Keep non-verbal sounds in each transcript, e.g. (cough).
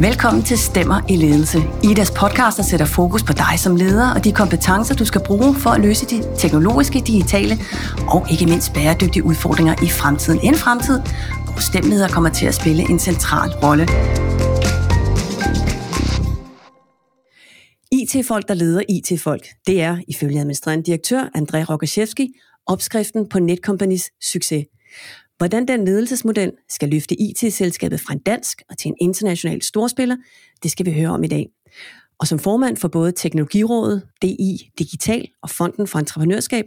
Velkommen til Stemmer i Ledelse. Idas podcast, der sætter fokus på dig som leder og de kompetencer, du skal bruge for at løse de teknologiske, digitale og ikke mindst bæredygtige udfordringer i fremtiden. En fremtid, hvor stemmeleder kommer til at spille en central rolle. IT-folk, der leder IT-folk, det er, ifølge administrerende direktør André Rokoszewski, opskriften på Netcompanies succes. Hvordan den ledelsesmodel skal løfte IT-selskabet fra en dansk og til en international storspiller, det skal vi høre om i dag. Og som formand for både Teknologirådet, DI, Digital og Fonden for Entreprenørskab,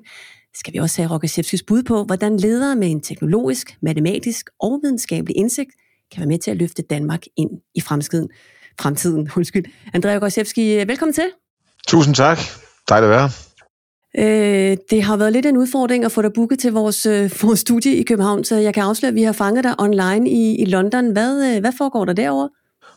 skal vi også have Rogaszewskis bud på, hvordan ledere med en teknologisk, matematisk og videnskabelig indsigt kan være med til at løfte Danmark ind i fremtiden. Fremtiden, undskyld. Andrea Rogaszewski, velkommen til. Tusind tak. Dejligt at være. Øh, det har været lidt en udfordring at få dig booket til vores, øh, (laughs) vores studie i København, så jeg kan afsløre, at vi har fanget dig online i, i London. Hvad, øh, hvad foregår der derovre?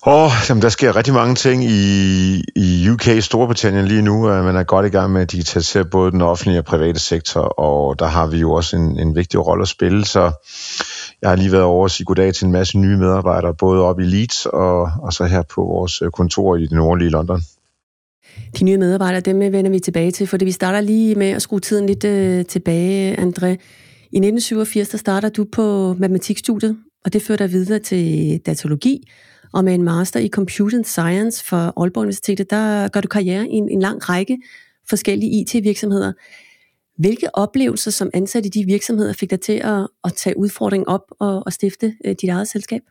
Åh, oh, jamen, der sker rigtig mange ting i, i UK, Storbritannien lige nu. Øh, man er godt i gang med at digitalisere både den offentlige og private sektor, og der har vi jo også en, en vigtig rolle at spille. Så jeg har lige været over og sige goddag til en masse nye medarbejdere, både op i Leeds og, og så her på vores øh, kontor i det nordlige London. De nye medarbejdere, dem vender vi tilbage til, for vi starter lige med at skrue tiden lidt øh, tilbage, André. I 1987, der starter du på matematikstudiet, og det fører dig videre til datalogi, og med en master i Computer Science fra Aalborg Universitetet, der gør du karriere i en, en lang række forskellige IT-virksomheder. Hvilke oplevelser som ansat i de virksomheder fik dig til at, at tage udfordringen op og, og stifte øh, dit eget selskab?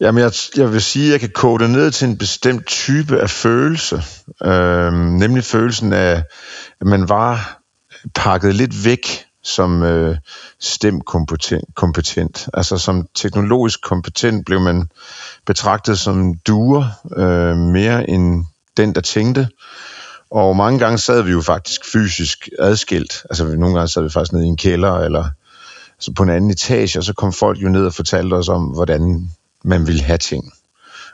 Jamen, jeg, jeg vil sige, at jeg kan kode det ned til en bestemt type af følelse. Øh, nemlig følelsen af, at man var pakket lidt væk som øh, stemkompetent. Kompetent. Altså som teknologisk kompetent blev man betragtet som duer øh, mere end den, der tænkte. Og mange gange sad vi jo faktisk fysisk adskilt. Altså nogle gange sad vi faktisk nede i en kælder eller så på en anden etage, og så kom folk jo ned og fortalte os om, hvordan man ville have ting.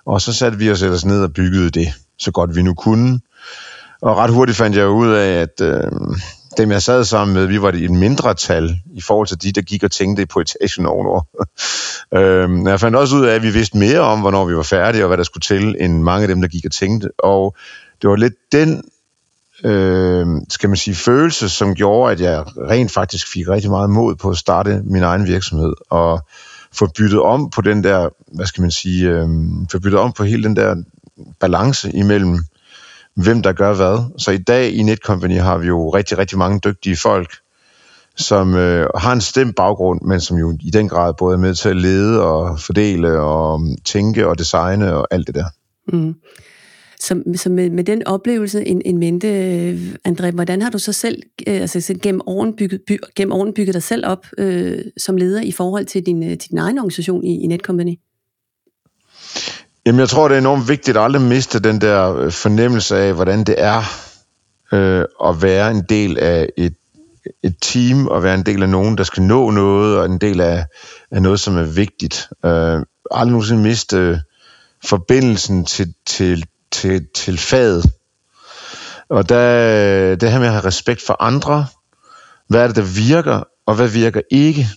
Og så satte vi os ellers ned og byggede det, så godt vi nu kunne. Og ret hurtigt fandt jeg ud af, at øh, dem jeg sad sammen med, vi var det et mindre tal i forhold til de, der gik og tænkte på etagen ovenover. øh, jeg fandt også ud af, at vi vidste mere om, hvornår vi var færdige, og hvad der skulle til, end mange af dem, der gik og tænkte. Og det var lidt den øh, skal man sige, følelse, som gjorde, at jeg rent faktisk fik rigtig meget mod på at starte min egen virksomhed. Og få byttet om på den der, hvad skal man sige, øh, få byttet om på hele den der balance imellem, hvem der gør hvad. Så i dag i Netcompany har vi jo rigtig, rigtig mange dygtige folk, som øh, har en stemt baggrund, men som jo i den grad både er med til at lede og fordele og tænke og designe og alt det der. Mm. Så, så med, med den oplevelse en, en mente, André, hvordan har du så selv øh, altså, gennem, åren bygget, by, gennem åren bygget dig selv op øh, som leder i forhold til din, øh, til din egen organisation i, i Netcompany? Jamen, jeg tror, det er enormt vigtigt at aldrig miste den der øh, fornemmelse af, hvordan det er øh, at være en del af et, et team, og være en del af nogen, der skal nå noget, og en del af, af noget, som er vigtigt. Øh, aldrig nogensinde miste øh, forbindelsen til, til, til, til faget. Og der, det her med at have respekt for andre, hvad er det, der virker, og hvad virker ikke.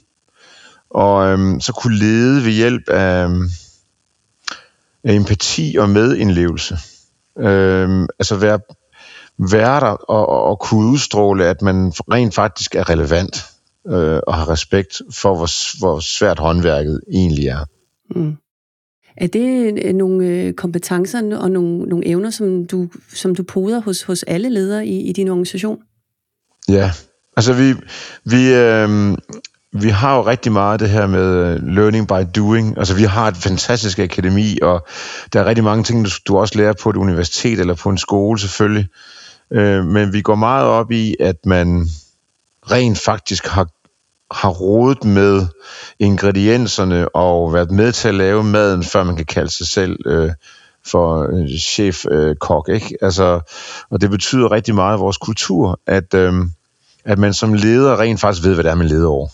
Og øhm, så kunne lede ved hjælp af, øhm, af empati og medindlevelse. Øhm, altså være, være der og, og kunne udstråle, at man rent faktisk er relevant øh, og har respekt for, hvor, hvor svært håndværket egentlig er. Mm. Er det øh, nogle øh, kompetencer og nogle, nogle evner, som du, som du poder hos, hos alle ledere i, i din organisation? Ja, altså vi, vi, øh, vi har jo rigtig meget det her med øh, learning by doing. Altså vi har et fantastisk akademi, og der er rigtig mange ting, du også lærer på et universitet eller på en skole selvfølgelig. Øh, men vi går meget op i, at man rent faktisk har har rodet med ingredienserne og været med til at lave maden, før man kan kalde sig selv øh, for chef-kok. Øh, øh ikke? Altså, og det betyder rigtig meget i vores kultur, at, øh, at man som leder rent faktisk ved, hvad det er, man leder over.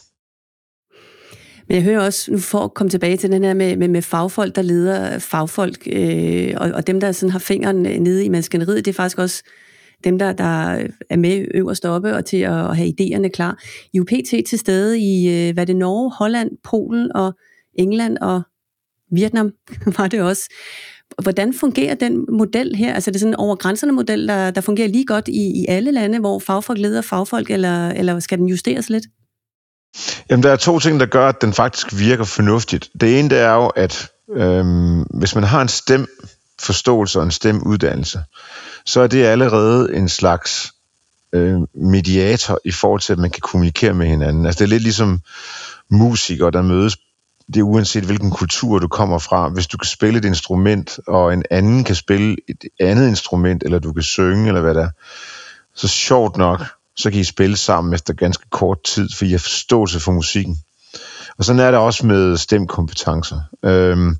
Men jeg hører også, nu for at komme tilbage til den her med, med, med fagfolk, der leder fagfolk, øh, og, og dem, der sådan har fingeren nede i maskineriet, det er faktisk også dem, der, der er med øverst oppe og til at, have idéerne klar. I UPT til stede i, øh, hvad det Norge, Holland, Polen og England og Vietnam (laughs) var det også. Hvordan fungerer den model her? Altså det er sådan en over grænserne model, der, der fungerer lige godt i, i alle lande, hvor fagfolk leder fagfolk, eller, eller skal den justeres lidt? Jamen, der er to ting, der gør, at den faktisk virker fornuftigt. Det ene, det er jo, at øhm, hvis man har en stem forståelse og en stemuddannelse, så er det allerede en slags øh, mediator i forhold til, at man kan kommunikere med hinanden. Altså det er lidt ligesom musikere, der mødes det er uanset hvilken kultur du kommer fra. Hvis du kan spille et instrument, og en anden kan spille et andet instrument, eller du kan synge, eller hvad der er, så sjovt nok, så kan I spille sammen efter ganske kort tid, for I har forståelse for musikken. Og sådan er det også med stemkompetencer. Øhm,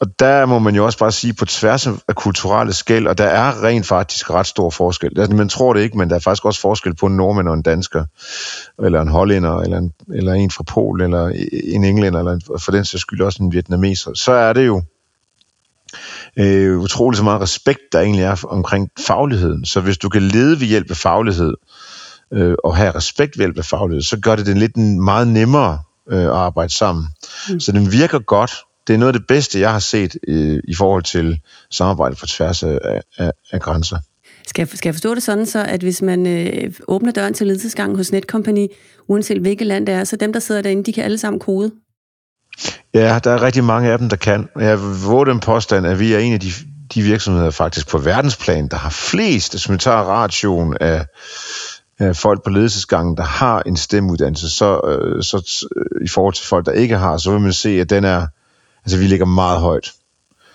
og der må man jo også bare sige, på tværs af kulturelle skæld, og der er rent faktisk ret stor forskel. Altså, man tror det ikke, men der er faktisk også forskel på en nordmand og en dansker, eller en hollænder, eller en, eller en fra Polen, eller en englænder, eller en, for den sags skyld også en vietnameser. Så er det jo øh, utroligt så meget respekt, der egentlig er omkring fagligheden. Så hvis du kan lede ved hjælp af faglighed, øh, og have respekt ved hjælp af faglighed, så gør det det lidt meget nemmere øh, at arbejde sammen. Mm. Så den virker godt, det er noget af det bedste, jeg har set øh, i forhold til samarbejde på tværs af, af, af grænser. Skal jeg, skal jeg forstå det sådan så, at hvis man øh, åbner døren til ledelsesgangen hos Netcompany, uanset hvilket land det er, så dem, der sidder derinde, de kan alle sammen kode? Ja, der er rigtig mange af dem, der kan. Jeg våger den påstand, at vi er en af de, de virksomheder faktisk på verdensplan, der har flest, hvis man tager ration af, af folk på ledelsesgangen, der har en stemmeuddannelse, så, øh, så øh, i forhold til folk, der ikke har, så vil man se, at den er, Altså, vi ligger meget højt.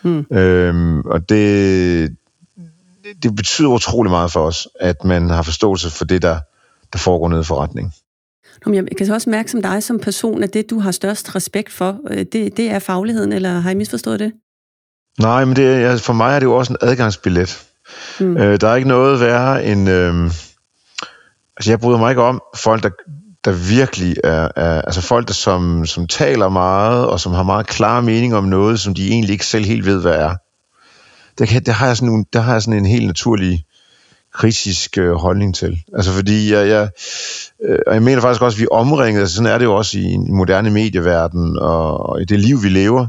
Mm. Øhm, og det, det betyder utrolig meget for os, at man har forståelse for det, der, der foregår nede i forretningen. Jeg kan så også mærke som dig som person, at det, du har størst respekt for, øh, det, det er fagligheden, eller har I misforstået det? Nej, men det, for mig er det jo også en adgangsbillet. Mm. Øh, der er ikke noget værre end... Øh, altså, jeg bryder mig ikke om folk, der, der virkelig er, er altså folk, der som, som taler meget, og som har meget klare meninger om noget, som de egentlig ikke selv helt ved, hvad er. Der, kan, det har, jeg sådan, der har jeg sådan en helt naturlig kritisk øh, holdning til. Altså fordi jeg, jeg, øh, og jeg mener faktisk også, at vi er omringet, altså sådan er det jo også i en moderne medieverden, og, og i det liv, vi lever.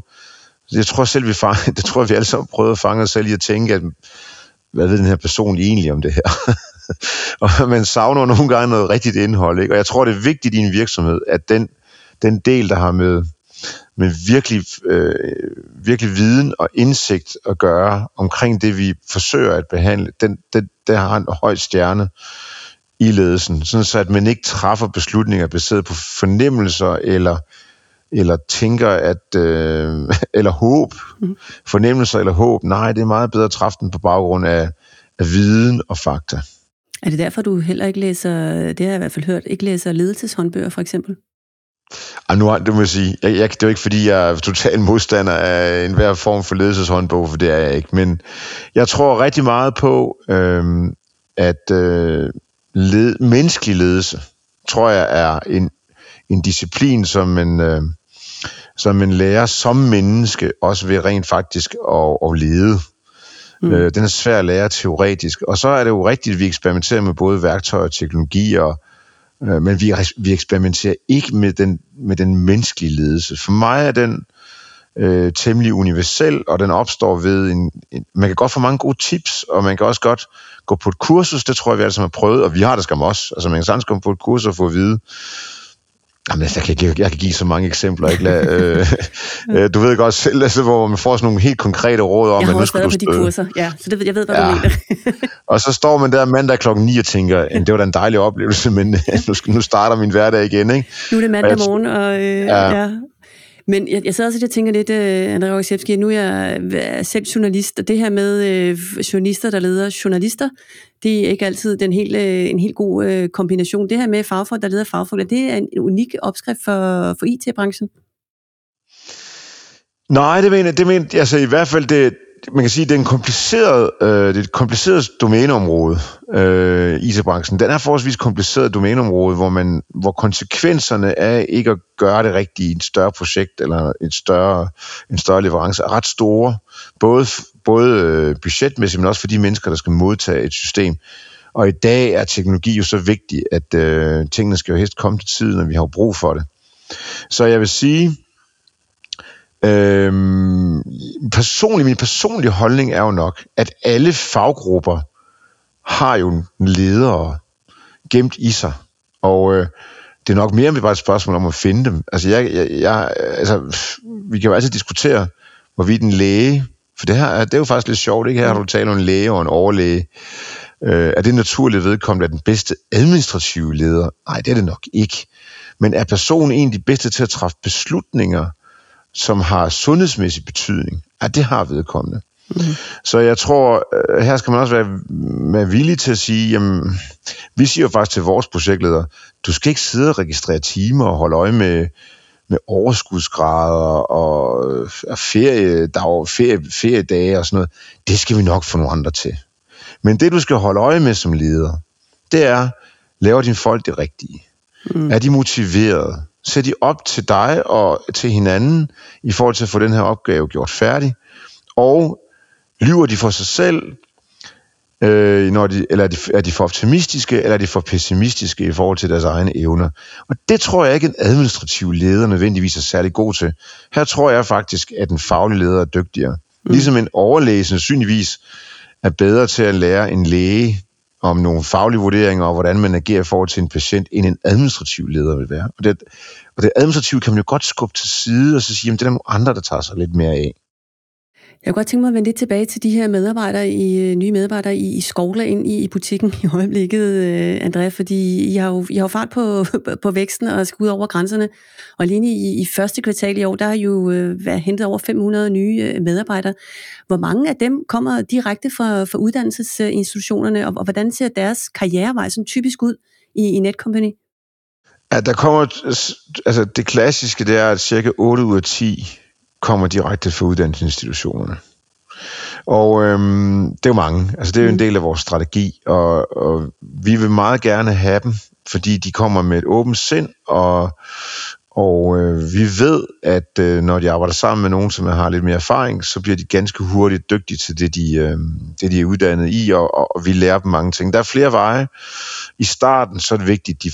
Jeg tror selv, vi fang, (laughs) det tror jeg, vi alle sammen prøver at fange os selv i at tænke, at hvad ved den her person egentlig om det her? (laughs) (laughs) og man savner nogle gange noget rigtigt indhold. Ikke? Og jeg tror, det er vigtigt i en virksomhed, at den, den del, der har med, med virkelig, øh, virkelig viden og indsigt at gøre omkring det, vi forsøger at behandle, den, den, der har en høj stjerne i ledelsen, sådan så at man ikke træffer beslutninger baseret på fornemmelser eller eller tænker at øh, eller håb, mm. fornemmelser eller håb. Nej, det er meget bedre at træffe den på baggrund af, af viden og fakta. Er det derfor, du heller ikke læser, det har jeg i hvert fald hørt, ikke læser ledelseshåndbøger for eksempel? Og nu det må jeg sige, jeg, jeg, det er jo ikke fordi, jeg er total modstander af enhver form for ledelseshåndbog, for det er jeg ikke. Men jeg tror rigtig meget på, øhm, at øh, led, menneskelig ledelse, tror jeg, er en, en disciplin, som man, øh, som man lærer som menneske, også ved rent faktisk at, at lede. Mm. Øh, den er svær at lære teoretisk. Og så er det jo rigtigt, at vi eksperimenterer med både værktøjer og teknologier, øh, men vi, vi eksperimenterer ikke med den, med den menneskelige ledelse. For mig er den øh, temmelig universel, og den opstår ved en, en... Man kan godt få mange gode tips, og man kan også godt gå på et kursus, det tror jeg, vi alle sammen har prøvet, og vi har det skam også. Altså man kan sagtens komme på et kursus og få at vide, Jamen, jeg kan, jeg, jeg kan give så mange eksempler. Ikke? Lad, øh, (laughs) øh, du ved godt selv, altså, hvor man får sådan nogle helt konkrete råd om, jeg at nu skal du på de kurser, ja, så det, jeg ved, hvad ja. du mener. og så står man der mandag klokken 9 og tænker, det var da en dejlig oplevelse, men (laughs) nu, nu starter min hverdag igen. Ikke? Nu er det mandag morgen, og øh, ja. ja. Men jeg, jeg sad også og tænker lidt, uh, André Rogosjevski, nu er jeg øh, er selv journalist, og det her med uh, journalister, der leder journalister, det er ikke altid den helt, uh, en helt god uh, kombination. Det her med fagfolk, der leder fagfolk, det er en unik opskrift for, for IT-branchen. Nej, det mener, det mener, altså i hvert fald, det, man kan sige, det er en kompliceret, øh, det er et kompliceret domæneområde, øh, IT-branchen. Den er forholdsvis kompliceret domæneområde, hvor, man, hvor konsekvenserne af ikke at gøre det rigtigt i et større projekt eller et større, en større leverance er ret store. Både, både øh, budgetmæssigt, men også for de mennesker, der skal modtage et system. Og i dag er teknologi jo så vigtig, at øh, tingene skal jo helst komme til tiden, når vi har brug for det. Så jeg vil sige, Øhm, personlig, min personlige holdning er jo nok, at alle faggrupper har jo ledere gemt i sig. Og øh, det er nok mere end bare et spørgsmål om at finde dem. Altså, jeg, jeg, jeg, altså vi kan jo altid diskutere, hvorvidt en læge, for det her det er jo faktisk lidt sjovt, ikke? Her har du talt om en læge og en overlæge. Øh, er det naturligt vedkommende af den bedste administrative leder? Nej, det er det nok ikke. Men er personen egentlig bedste til at træffe beslutninger, som har sundhedsmæssig betydning? Ja, det har vedkommende. Mm. Så jeg tror, øh, her skal man også være, være villig til at sige, jamen, vi siger jo faktisk til vores projektleder, du skal ikke sidde og registrere timer og holde øje med, med overskudsgrader og, og ferie, der ferie, feriedage og sådan noget. Det skal vi nok få nogle andre til. Men det, du skal holde øje med som leder, det er, laver dine folk det rigtige? Mm. Er de motiverede? Ser de op til dig og til hinanden i forhold til at få den her opgave gjort færdig? Og lyver de for sig selv? Øh, når de, eller er de, er de for optimistiske, eller er de for pessimistiske i forhold til deres egne evner? Og det tror jeg ikke, en administrativ leder nødvendigvis er særlig god til. Her tror jeg faktisk, at en faglig leder er dygtigere. Mm. Ligesom en overlæge sandsynligvis er bedre til at lære en læge om nogle faglige vurderinger og hvordan man agerer i forhold til en patient, end en administrativ leder vil være. Og det, og det administrative kan man jo godt skubbe til side og så sige, at det er der nogle andre, der tager sig lidt mere af. Jeg kunne godt tænke mig at vende lidt tilbage til de her medarbejdere i, øh, nye medarbejdere i, i Skovla ind i, i butikken i øjeblikket, øh, Andrea, fordi I har jo, I har jo fart på, (laughs) på væksten og skal ud over grænserne. Og lige i, i første kvartal i år, der har jo øh, været hentet over 500 nye øh, medarbejdere. Hvor mange af dem kommer direkte fra, fra uddannelsesinstitutionerne, og, og hvordan ser deres karrierevej sådan typisk ud i, i Netcompany? Ja, der kommer, altså det klassiske, det er, at cirka 8 ud af 10 kommer direkte fra uddannelsesinstitutionerne. Og øhm, det er jo mange. Altså det er jo en mm. del af vores strategi, og, og vi vil meget gerne have dem, fordi de kommer med et åbent sind, og, og øh, vi ved, at øh, når de arbejder sammen med nogen, som har lidt mere erfaring, så bliver de ganske hurtigt dygtige til det, de, øh, det, de er uddannet i, og, og, og vi lærer dem mange ting. Der er flere veje. I starten så er det vigtigt, at de,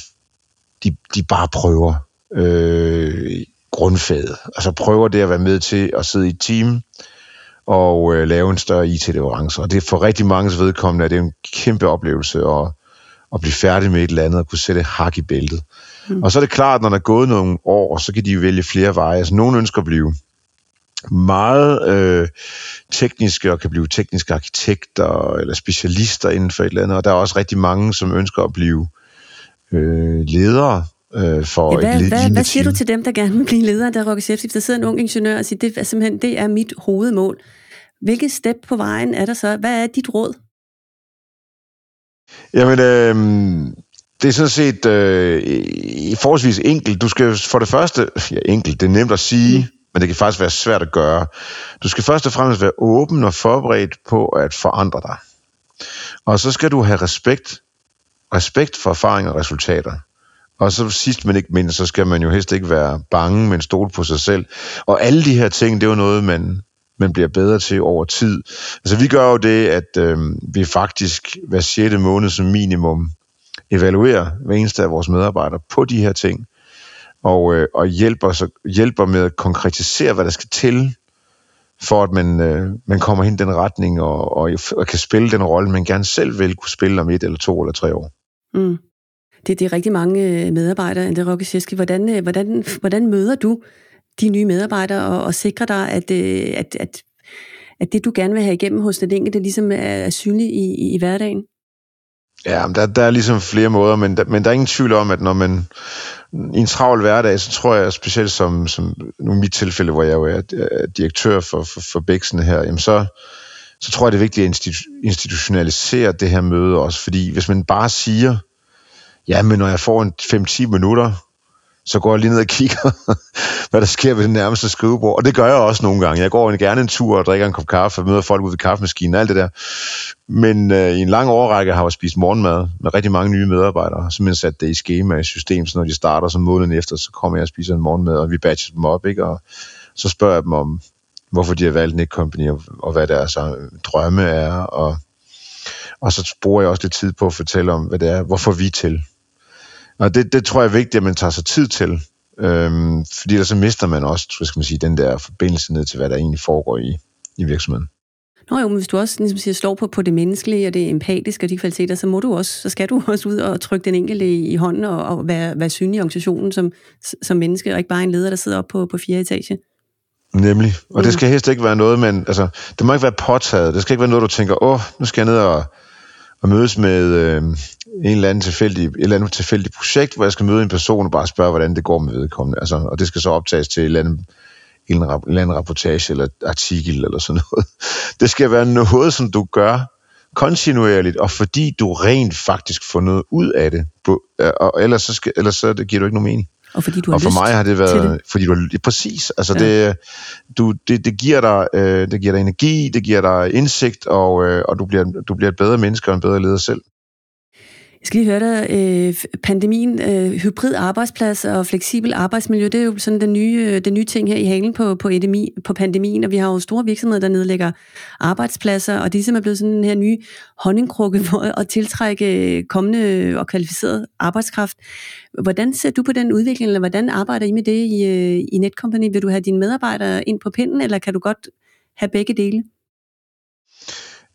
de, de bare prøver. Øh, grundfaget. Altså prøver det at være med til at sidde i et team og øh, lave en større IT-leverance. Og det er for rigtig mange vedkommende, at det er en kæmpe oplevelse at, at blive færdig med et eller andet og kunne sætte hak i bæltet. Mm. Og så er det klart, at når der er gået nogle år, så kan de vælge flere veje. Altså nogle ønsker at blive meget øh, tekniske og kan blive tekniske arkitekter eller specialister inden for et eller andet. Og der er også rigtig mange, som ønsker at blive øh, ledere øh, for ja, hvad, et hvad, hvad siger du til dem, der gerne vil blive ledere der Rokke Hvis der sidder en ung ingeniør og siger, det er simpelthen det er mit hovedmål. Hvilket step på vejen er der så? Hvad er dit råd? Jamen, øh, det er sådan set øh, forholdsvis enkelt. Du skal for det første, ja enkelt, det er nemt at sige, mm. men det kan faktisk være svært at gøre. Du skal først og fremmest være åben og forberedt på at forandre dig. Og så skal du have respekt, respekt for erfaring og resultater. Og så sidst men ikke mindst, så skal man jo helst ikke være bange, men stole på sig selv. Og alle de her ting, det er jo noget, man, man bliver bedre til over tid. Altså vi gør jo det, at øh, vi faktisk hver 6. måned som minimum evaluerer hver eneste af vores medarbejdere på de her ting, og, øh, og hjælper, så, hjælper med at konkretisere, hvad der skal til, for at man, øh, man kommer hen i den retning, og, og, og kan spille den rolle, man gerne selv vil kunne spille om et eller to eller tre år. Mm det, det er rigtig mange medarbejdere, medarbejdere, André Rokkesjeski. Hvordan, øh, hvordan, hvordan møder du de nye medarbejdere og, og sikrer dig, at, øh, at, at, at det, du gerne vil have igennem hos den enkelte, ligesom er, er synligt i, i, i hverdagen? Ja, der, der er ligesom flere måder, men der, men der er ingen tvivl om, at når man i en travl hverdag, så tror jeg specielt som, som nu i mit tilfælde, hvor jeg jo er direktør for, for, for Bæksen her, jamen så, så tror jeg, det er vigtigt at institutionalisere det her møde også, fordi hvis man bare siger, Ja, men når jeg får en 5-10 minutter, så går jeg lige ned og kigger, (laughs) hvad der sker ved det nærmeste skrivebord. Og det gør jeg også nogle gange. Jeg går gerne en tur og drikker en kop kaffe og møder folk ude ved kaffemaskinen og alt det der. Men øh, i en lang overrække har jeg spist morgenmad med rigtig mange nye medarbejdere. Så man sat det i schema i system, så når de starter så måneden efter, så kommer jeg og spiser en morgenmad, og vi batcher dem op, ikke? Og så spørger jeg dem om, hvorfor de har valgt Nick Company, og, og hvad deres øh, drømme er, og, og så bruger jeg også lidt tid på at fortælle om, hvad det er, hvorfor vi til. Og det, det tror jeg er vigtigt, at man tager sig tid til. Øhm, fordi ellers så mister man også, hvad skal man sige, den der forbindelse ned til, hvad der egentlig foregår i, i virksomheden. Nå jo, men hvis du også ligesom siger, slår på, på det menneskelige og det empatiske og de kvaliteter, så, må du også, så skal du (laughs) også ud og trykke den enkelte i, i hånden og, og være, være synlig i organisationen som, som menneske, og ikke bare en leder, der sidder op på, på fire etage. Nemlig. Og mm. det skal helst ikke være noget, men altså, det må ikke være påtaget. Det skal ikke være noget, du tænker, åh, nu skal jeg ned og, og mødes med øh, en eller anden tilfældig, et eller andet tilfældigt projekt, hvor jeg skal møde en person og bare spørge, hvordan det går med vedkommende. Altså, og det skal så optages til et eller andet en eller anden rapportage eller artikel eller sådan noget. (laughs) Det skal være noget, som du gør kontinuerligt, og fordi du rent faktisk får noget ud af det, og ellers så, skal, ellers så det giver du ikke nogen mening. Og fordi du har og for lyst mig har det været, det. fordi du har, præcis, altså ja. det, du, det, det, giver dig, øh, det giver dig energi, det giver dig indsigt, og, øh, og du, bliver, du bliver et bedre menneske og en bedre leder selv. Jeg skal lige høre dig, øh, pandemien, øh, hybrid arbejdsplads og fleksibel arbejdsmiljø, det er jo sådan den nye, øh, den nye ting her i halen på, på, edemi, på pandemien, og vi har jo store virksomheder, der nedlægger arbejdspladser, og de er simpelthen blevet sådan den her nye honningkrukke for at tiltrække øh, kommende og kvalificeret arbejdskraft. Hvordan ser du på den udvikling, eller hvordan arbejder I med det i, øh, i Netcompany? Vil du have dine medarbejdere ind på pinden, eller kan du godt have begge dele?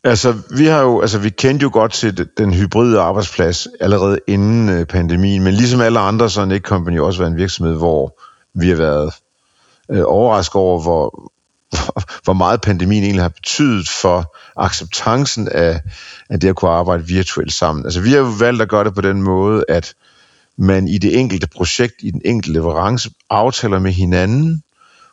Altså, vi har jo, altså, vi kendte jo godt til den hybride arbejdsplads allerede inden øh, pandemien, men ligesom alle andre, så har company også været en virksomhed, hvor vi har været øh, overrasket over, hvor, (laughs) hvor meget pandemien egentlig har betydet for acceptancen af, af det at kunne arbejde virtuelt sammen. Altså, vi har jo valgt at gøre det på den måde, at man i det enkelte projekt, i den enkelte leverance, aftaler med hinanden,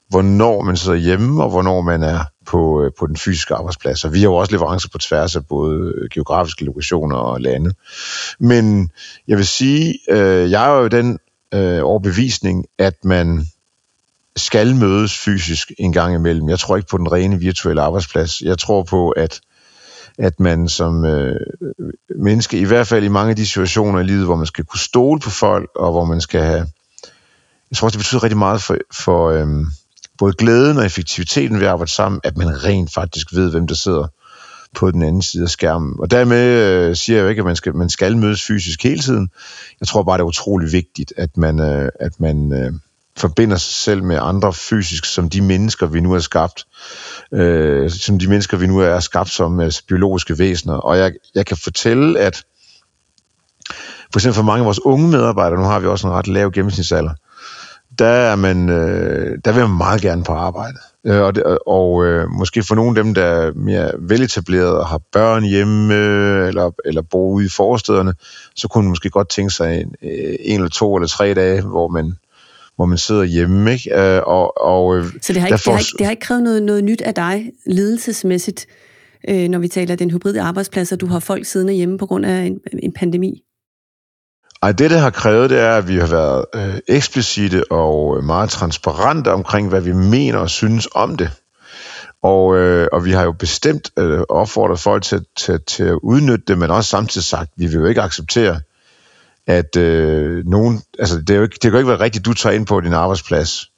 hvornår man sidder hjemme, og hvornår man er på, øh, på den fysiske arbejdsplads. Og vi har jo også leverancer på tværs af både øh, geografiske lokationer og lande. Men jeg vil sige, øh, jeg er jo den øh, overbevisning, at man skal mødes fysisk en gang imellem. Jeg tror ikke på den rene virtuelle arbejdsplads. Jeg tror på, at at man som øh, menneske, i hvert fald i mange af de situationer i livet, hvor man skal kunne stole på folk, og hvor man skal have... Jeg tror også, det betyder rigtig meget for, for, øh, både glæden og effektiviteten ved at arbejde sammen, at man rent faktisk ved, hvem der sidder på den anden side af skærmen. Og dermed øh, siger jeg jo ikke, at man skal, man skal mødes fysisk hele tiden. Jeg tror bare, det er utrolig vigtigt, at man, øh, at man øh, forbinder sig selv med andre fysisk, som de mennesker, vi nu er skabt. Øh, som de mennesker, vi nu er skabt som øh, biologiske væsener. Og jeg, jeg kan fortælle, at for eksempel for mange af vores unge medarbejdere, nu har vi også en ret lav gennemsnitsalder, der, er man, øh, der vil man meget gerne på arbejde. Øh, og det, og øh, måske for nogle af dem, der er mere veletableret og har børn hjemme, eller, eller bor ude i forstederne, så kunne man måske godt tænke sig en, øh, en eller to eller tre dage, hvor man, hvor man sidder hjemme. Ikke? Øh, og, og, øh, så det har, ikke, derfor, det, har ikke, det har ikke krævet noget, noget nyt af dig, ledelsesmæssigt, øh, når vi taler den hybride arbejdspladser, du har folk siddende hjemme på grund af en, en pandemi? Ej, det, det har krævet, det er, at vi har været øh, eksplicite og meget transparente omkring, hvad vi mener og synes om det. Og, øh, og vi har jo bestemt øh, opfordret folk til, til, til at udnytte det, men også samtidig sagt, at vi vil jo ikke acceptere, at øh, nogen... Altså, det, er jo ikke, det kan jo ikke være rigtigt, at du tager ind på din arbejdsplads,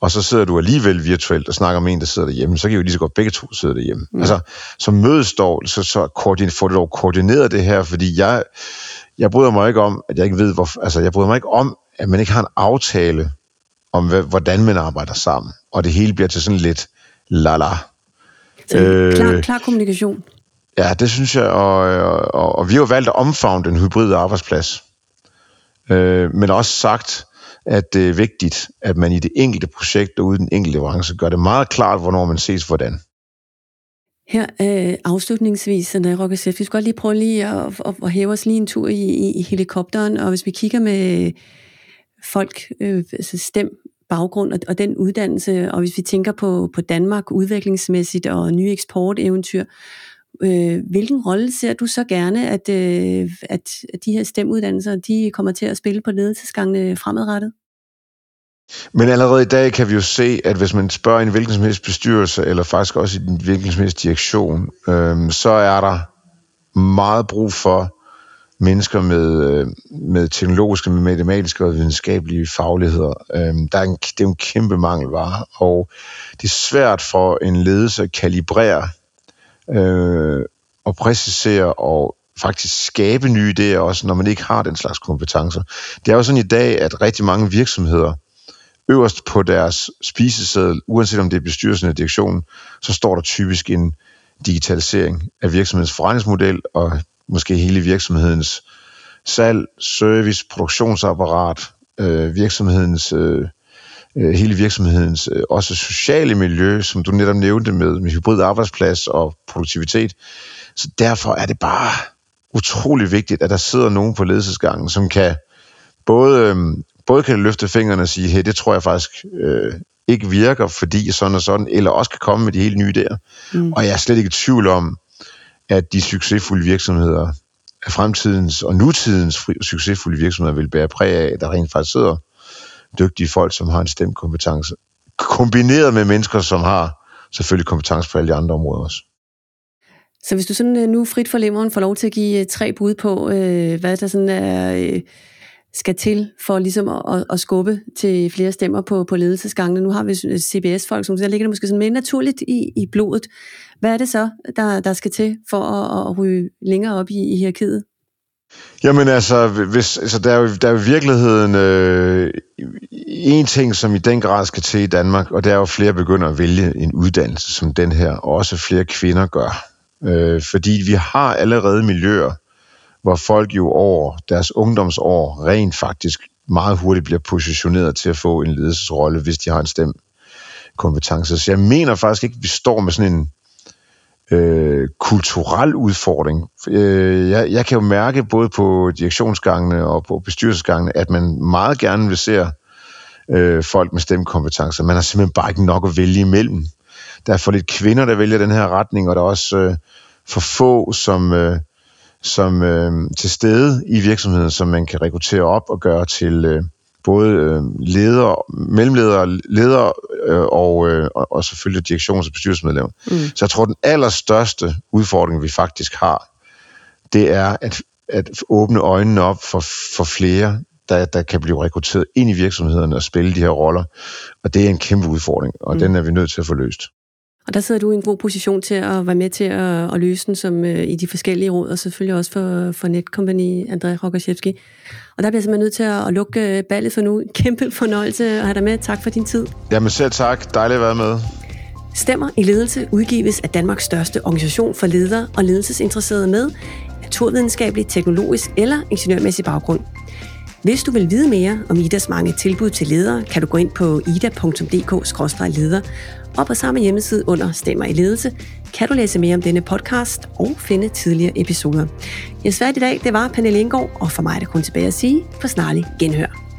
og så sidder du alligevel virtuelt og snakker med en, der sidder derhjemme, så kan I jo lige så godt begge to sidde derhjemme. Mm. Altså, som mødes dog, så, så får du dog koordineret det her, fordi jeg, jeg bryder mig ikke om, at jeg ikke ved, hvor, altså jeg bryder mig ikke om, at man ikke har en aftale om, hvordan man arbejder sammen, og det hele bliver til sådan lidt la-la. Så øh, klar, klar kommunikation. Ja, det synes jeg, og, og, og, og vi har valgt at omfavne den hybride arbejdsplads. Øh, men også sagt, at det er vigtigt, at man i det enkelte projekt og ude i den enkelte leverance gør det meget klart, hvornår man ses hvordan. Her øh, afslutningsvis, Sandra Rokkesef, vi skal godt lige prøve lige at, at, at hæve os lige en tur i, i, i helikopteren, og hvis vi kigger med folk, øh, altså stem, baggrund og, og den uddannelse, og hvis vi tænker på, på Danmark udviklingsmæssigt og nye eksporteventyr, øh, hvilken rolle ser du så gerne, at, øh, at de her stemuddannelser, de kommer til at spille på ledelsesgangene fremadrettet? Men allerede i dag kan vi jo se, at hvis man spørger en hvilken som helst bestyrelse, eller faktisk også i en hvilken som helst direktion, øhm, så er der meget brug for mennesker med, øh, med teknologiske, med matematiske og videnskabelige fagligheder. Øhm, der er en, det er en kæmpe mangelvare, og det er svært for en ledelse at kalibrere øh, og præcisere og faktisk skabe nye idéer også, når man ikke har den slags kompetencer. Det er jo sådan i dag, at rigtig mange virksomheder øverst på deres spiseseddel, uanset om det er bestyrelsen eller direktionen, så står der typisk en digitalisering af virksomhedens forretningsmodel og måske hele virksomhedens salg, service, produktionsapparat, øh, virksomhedens øh, øh, hele virksomhedens øh, også sociale miljø, som du netop nævnte med, med hybrid arbejdsplads og produktivitet. Så derfor er det bare utrolig vigtigt, at der sidder nogen på ledelsesgangen, som kan både, øh, både kan løfte fingrene og sige, hey, det tror jeg faktisk øh, ikke virker, fordi sådan og sådan, eller også kan komme med de helt nye der. Mm. Og jeg er slet ikke i tvivl om, at de succesfulde virksomheder af fremtidens og nutidens succesfulde virksomheder vil bære præg af, at der rent faktisk sidder dygtige folk, som har en stemmekompetence, kombineret med mennesker, som har selvfølgelig kompetence på alle de andre områder også. Så hvis du sådan øh, nu frit for lemmeren får lov til at give øh, tre bud på, øh, hvad der sådan er, skal til for ligesom at, at skubbe til flere stemmer på, på ledelsesgangene. Nu har vi CBS-folk, som der ligger det måske sådan mere naturligt i, i blodet. Hvad er det så, der, der skal til for at, at ryge længere op i, i hierarkiet? Jamen altså, hvis, altså der, er jo, der er jo i virkeligheden øh, en ting, som i den grad skal til i Danmark, og det er jo, at flere begynder at vælge en uddannelse som den her, og også flere kvinder gør. Øh, fordi vi har allerede miljøer, hvor folk jo over deres ungdomsår rent faktisk meget hurtigt bliver positioneret til at få en ledelsesrolle, hvis de har en stem kompetence. Så jeg mener faktisk ikke, at vi står med sådan en øh, kulturel udfordring. Øh, jeg, jeg kan jo mærke både på direktionsgangene og på bestyrelsesgangene, at man meget gerne vil se øh, folk med stemmekompetencer. Man har simpelthen bare ikke nok at vælge imellem. Der er for lidt kvinder, der vælger den her retning, og der er også øh, for få, som, øh, som øh, til stede i virksomheden, som man kan rekruttere op og gøre til øh, både øh, ledere, mellemledere, ledere øh, og, øh, og selvfølgelig direktions- og bestyrelsesmedlemmer. Mm. Så jeg tror, den allerstørste udfordring, vi faktisk har, det er at, at åbne øjnene op for, for flere, der, der kan blive rekrutteret ind i virksomhederne og spille de her roller. Og det er en kæmpe udfordring, og mm. den er vi nødt til at få løst. Og der sidder du i en god position til at være med til at, at løse den som øh, i de forskellige råd, og selvfølgelig også for, for Netkompagni, André Rogoszewski. Og der bliver jeg simpelthen nødt til at, at lukke øh, ballet for nu. (laughs) Kæmpe fornøjelse at have dig med. Tak for din tid. Jamen selv tak. Dejligt at være med. Stemmer i ledelse udgives af Danmarks største organisation for ledere og ledelsesinteresserede med naturvidenskabelig, teknologisk eller ingeniørmæssig baggrund. Hvis du vil vide mere om IDAs mange tilbud til ledere, kan du gå ind på ida.dk-leder og på samme hjemmeside under Stemmer i Ledelse kan du læse mere om denne podcast og finde tidligere episoder. Jeg svært i dag, det var Pernille Indgaard, og for mig er det kun tilbage at sige på snarlig genhør.